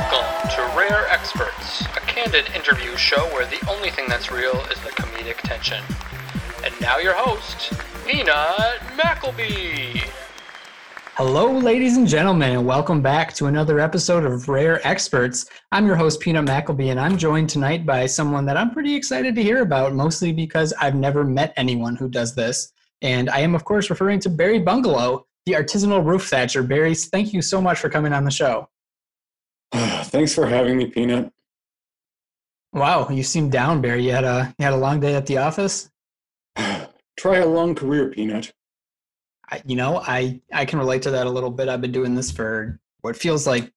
Welcome to Rare Experts, a candid interview show where the only thing that's real is the comedic tension. And now your host, Peanut Mackleby. Hello, ladies and gentlemen, and welcome back to another episode of Rare Experts. I'm your host, Peanut Mackleby, and I'm joined tonight by someone that I'm pretty excited to hear about, mostly because I've never met anyone who does this. And I am, of course, referring to Barry Bungalow, the artisanal roof thatcher. Barry, thank you so much for coming on the show. Thanks for having me, Peanut. Wow, you seem down, Barry. You had a you had a long day at the office. Try a long career, Peanut. I, you know, I I can relate to that a little bit. I've been doing this for what feels like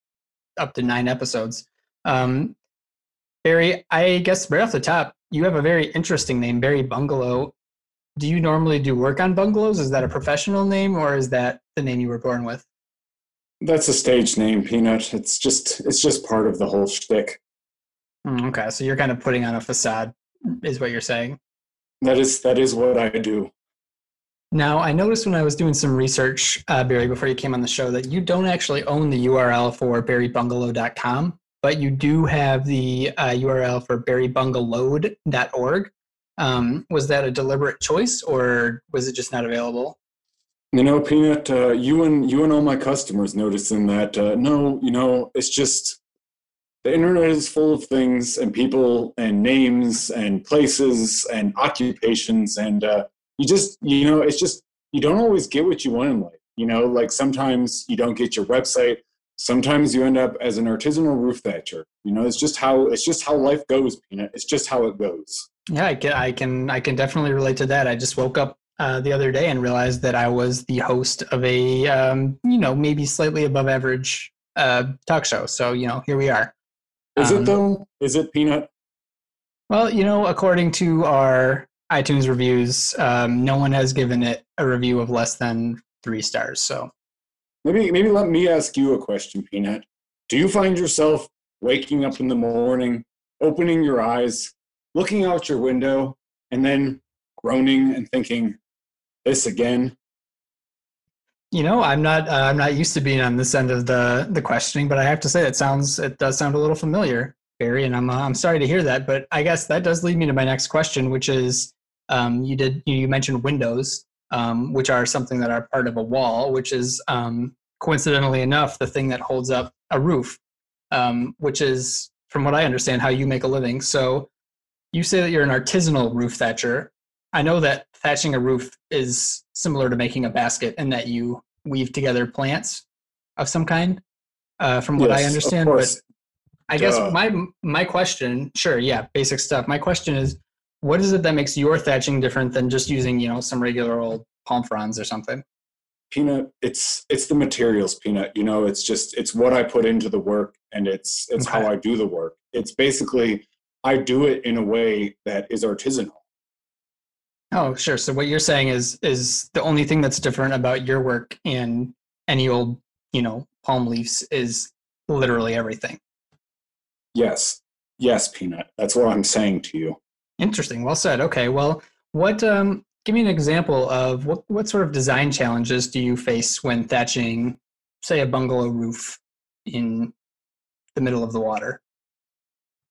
up to nine episodes. Um, Barry, I guess right off the top, you have a very interesting name, Barry Bungalow. Do you normally do work on bungalows? Is that a professional name, or is that the name you were born with? That's a stage name, Peanut. It's just it's just part of the whole shtick. Mm, okay, so you're kind of putting on a facade, is what you're saying. That is that is what I do. Now, I noticed when I was doing some research, uh, Barry, before you came on the show, that you don't actually own the URL for barrybungalow.com, but you do have the uh, URL for barrybungalowed.org. Um, was that a deliberate choice, or was it just not available? You know, Peanut, uh, you and you and all my customers noticing that. Uh, no, you know, it's just the internet is full of things and people and names and places and occupations and uh, you just you know it's just you don't always get what you want in life you know? Like sometimes you don't get your website. Sometimes you end up as an artisanal roof thatcher. You know it's just how it's just how life goes peanut. It's just how it goes. Yeah i can i can i can definitely relate to that. I just woke up uh, the other day and realized that i was the host of a um, you know maybe slightly above average uh, talk show. So you know here we are. Is Um, it though? Is it peanut? Well you know according to our itunes reviews um, no one has given it a review of less than three stars so. Maybe maybe let me ask you a question peanut. Do you find yourself waking up in the morning opening your eyes looking out your window and then groaning and thinking this again You know, I'm not uh, I'm not used to being on this end of the the questioning, but I have to say it sounds it does sound a little familiar, Barry, and I'm uh, I'm sorry to hear that. But I guess that does lead me to my next question, which is um, you did you mentioned windows, um, which are something that are part of a wall, which is um, coincidentally enough the thing that holds up a roof, um, which is from what I understand how you make a living. So you say that you're an artisanal roof thatcher. I know that thatching a roof is similar to making a basket in that you weave together plants of some kind, uh, from what I Yes, of understand. But. I guess Duh. my my question, sure, yeah, basic stuff. My question is, what is it that makes your thatching different than just using you know some regular old palm fronds or something? peanut it's it's the materials peanut you know it's just it's what i put into the work and it's it's how i do the work it's basically i do it in a way that is artisanal Oh, sure. So what you're saying is is the only thing that's different about your work and any old you know palm leaves is literally everything. yes yes peanut that's what i'm saying to you Interesting. Well said. Okay. Well, what? Um, give me an example of what what sort of design challenges do you face when thatching, say, a bungalow roof in the middle of the water?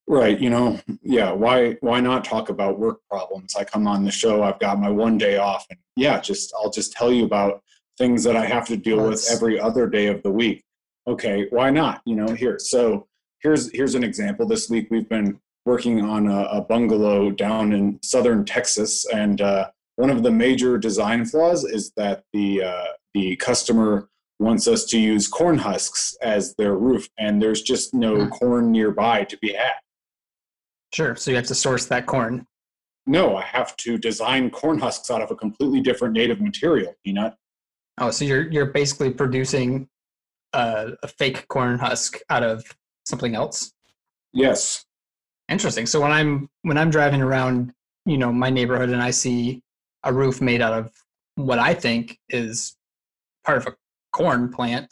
Right you know yeah why why not talk about work problems? I come on the show i've got my one day off and yeah just i'll just tell you about things that i have to deal with every other day of the week. Okay why not you know here so here's here's an example. This week we've been working on a, a bungalow down in southern texas and uh, one of the major design flaws is that the uh, the customer wants us to use corn husks as their roof and there's just no Hmm. corn nearby to be had Sure. So you have to source that corn. no i have to design corn husks out of a completely different native material peanut Oh, so you're you're basically producing a, a fake corn husk out of something else. yes Interesting. So when I'm when I'm driving around, you know, my neighborhood and I see a roof made out of what I think is part of a corn plant,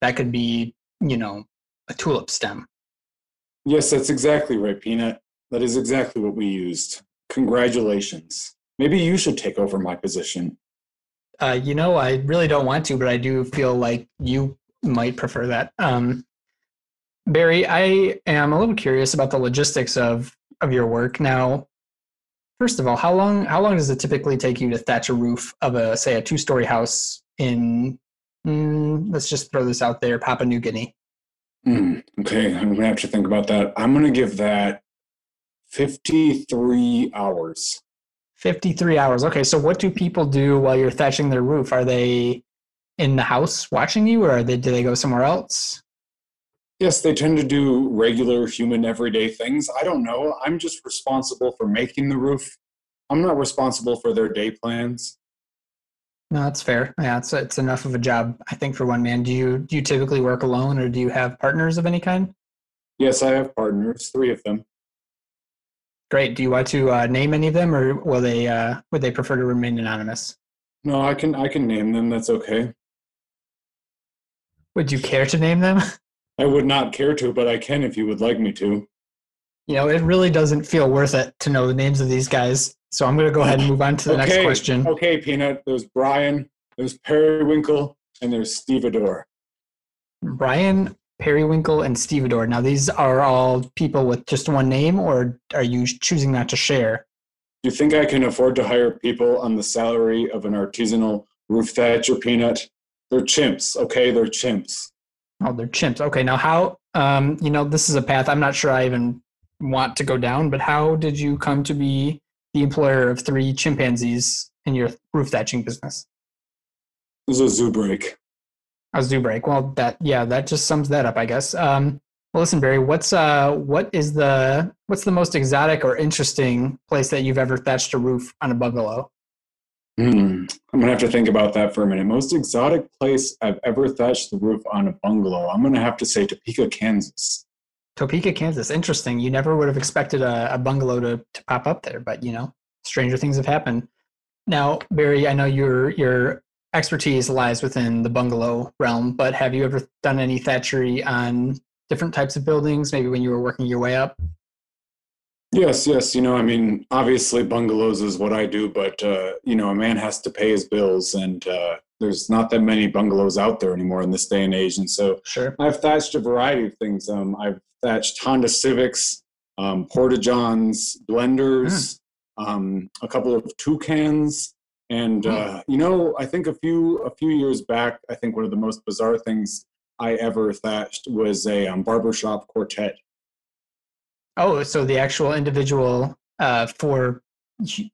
that could be, you know, a tulip stem. yes that's exactly right peanut that is exactly what we used congratulations maybe you should take over my position Uh, you know, I really don't want to, but I do feel like you might prefer that. Um, Barry, I am a little curious about the logistics of of your work. Now, first of all, how long how long does it typically take you to thatch a roof of a say a two story house in mm, let's just throw this out there, Papua New Guinea? Hmm, okay, I'm gonna have to think about that. I'm gonna give that 53 hours. 53 hours. Okay, so what do people do while you're thatching their roof? Are they in the house watching you or are they do they go somewhere else? Yes, they tend to do regular human everyday things. I don't know. I'm just responsible for making the roof. I'm not responsible for their day plans. No, that's fair. Yeah, it's it's enough of a job, I think, for one man. Do you do you typically work alone, or do you have partners of any kind? Yes, I have partners, three of them. Great. Do you want to uh, name any of them, or will they uh, would they prefer to remain anonymous? No, I can I can name them. That's okay. Would you care to name them? I would not care to, but I can if you would like me to. You know, it really doesn't feel worth it to know the names of these guys. So I'm going to go ahead and move on to the next question. Okay, Peanut. There's Brian. There's Periwinkle, and there's Stevedore. Brian Periwinkle and Stevedore. Now, these are all people with just one name, or are you choosing not to share? Do you think I can afford to hire people on the salary of an artisanal roof thatcher, Peanut? They're chimps. Okay, they're chimps. Oh, they're chimps. Okay, now how? Um, you know, this is a path I'm not sure I even want to go down. But how did you come to be the employer of three chimpanzees in your roof thatching business? This is a zoo break. A zoo break. Well, that yeah, that just sums that up, I guess. Um, well, listen, Barry, what's uh, what is the what's the most exotic or interesting place that you've ever thatched a roof on a bungalow? Hmm. I'm gonna have to think about that for a minute. Most exotic place I've ever thatched the roof on a bungalow. I'm gonna have to say Topeka, Kansas. Topeka, Kansas. Interesting. You never would have expected a, a bungalow to, to pop up there, but you know, stranger things have happened. Now, Barry, I know your your expertise lies within the bungalow realm, but have you ever done any thatchery on different types of buildings? Maybe when you were working your way up. Yes, yes. You know, I mean, obviously bungalows is what I do, but uh, you know, a man has to pay his bills, and uh, there's not that many bungalows out there anymore in this day and age. And so, Sure. I've thatched a variety of things. Um, I've thatched Honda Civics, um, Porta Johns, blenders, um, a couple of toucans, and uh, you know, I think a few a few years back, I think one of the most bizarre things I ever thatched was a um, barbershop quartet. Oh, so the actual individual uh, for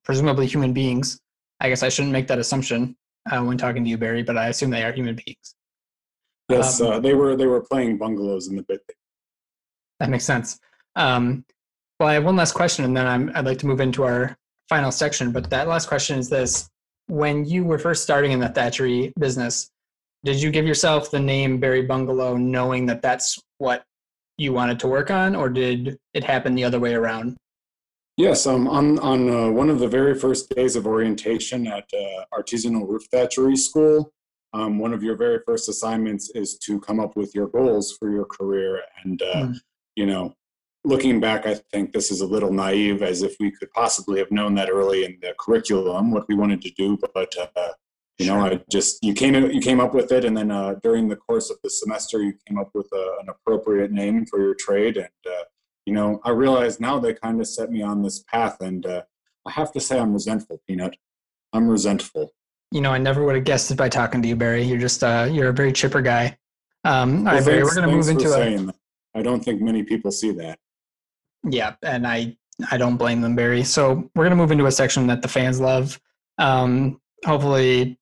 presumably human beings. I guess I shouldn't make that assumption uh, when talking to you, Barry, but I assume they are human beings. Yes, Um, uh, they were they were playing bungalows in the bit. That makes sense. Um, well, I have one last question, and then I'm, I'd like to move into our final section. But that last question is this: When you were first starting in the thatchery business, did you give yourself the name Barry Bungalow, knowing that that's what you wanted to work on, or did it happen the other way around? Yes, um, on on uh, one of the very first days of orientation at uh, artisanal roof thatchery school, um, one of your very first assignments is to come up with your goals for your career. And uh, Mm. you know, looking back, I think this is a little naive, as if we could possibly have known that early in the curriculum what we wanted to do. But uh, you know, I just you came you came up with it, and then uh, during the course of the semester, you came up with a, an appropriate name for your trade, and uh, you know, I realize now they kind of set me on this path, and uh, I have to say I'm resentful, Peanut. I'm resentful. You know, I never would have guessed it by talking to you, Barry. You're just uh, you're a very chipper guy. Um, all Well, right, Barry, we're going to move thanks into a saying that. I don't think many people see that. Yeah, and I I don't blame them, Barry. So we're gonna move into a section that the fans love. Um, hopefully,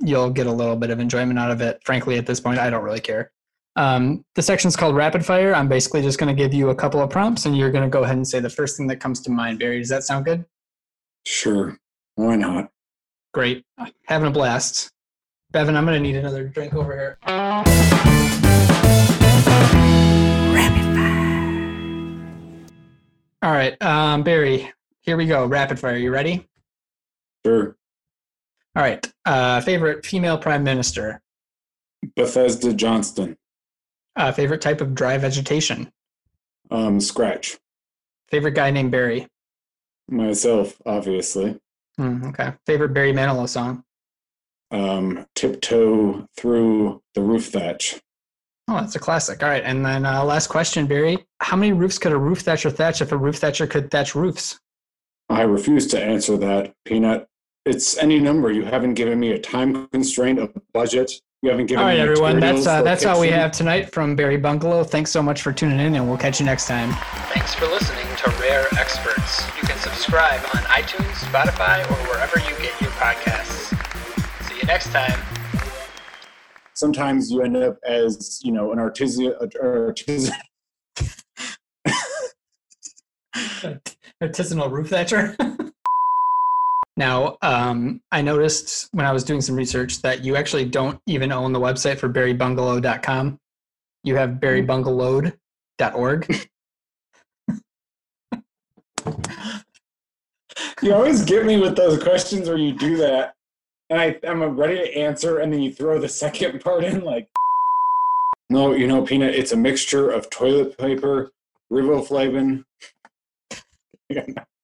you'll get a little bit of enjoyment out of it. Frankly, at this point, I don't really care. Um, the section's called Rapid Fire. I'm basically just gonna give you a couple of prompts, and you're gonna go ahead and say the first thing that comes to mind. Barry, does that sound good? Sure, why not? Great, having a blast. Bevan, I'm gonna need another drink over here. All right, um, Barry, here we go. Rapid fire. You ready? Sure. All right. Uh, favorite female prime minister. Bethesda Johnston. Uh, favorite type of dry vegetation. Um, Scratch. Favorite guy named Barry. Myself, obviously. Hmm, okay. Favorite Barry Manilow song. Um, tiptoe through the roof thatch. Oh, that's a classic. All right, and then uh, last question, Barry. How many roofs could a roof thatcher thatch if a roof thatcher could thatch roofs? I refuse to answer that, Peanut. It's any number. You haven't given me a time constraint, a budget. You haven't given All right, me everyone. That's uh, that's all we have tonight from Barry Bungalow. Thanks so much for tuning in, and we'll catch you next time. Thanks for listening to Rare Experts. You can subscribe on iTunes, Spotify, or wherever you get your podcasts. See you next time. Sometimes you end up as you know an artisan. artisan Artisanal roof thatcher. now, um, I noticed when I was doing some research that you actually don't even own the website for barrybungalow.com. You have barrybungalowed.org. you always get me with those questions where you do that, and I, I'm ready to answer, and then you throw the second part in like. No, you know, Peanut. It's a mixture of toilet paper, riboflavin,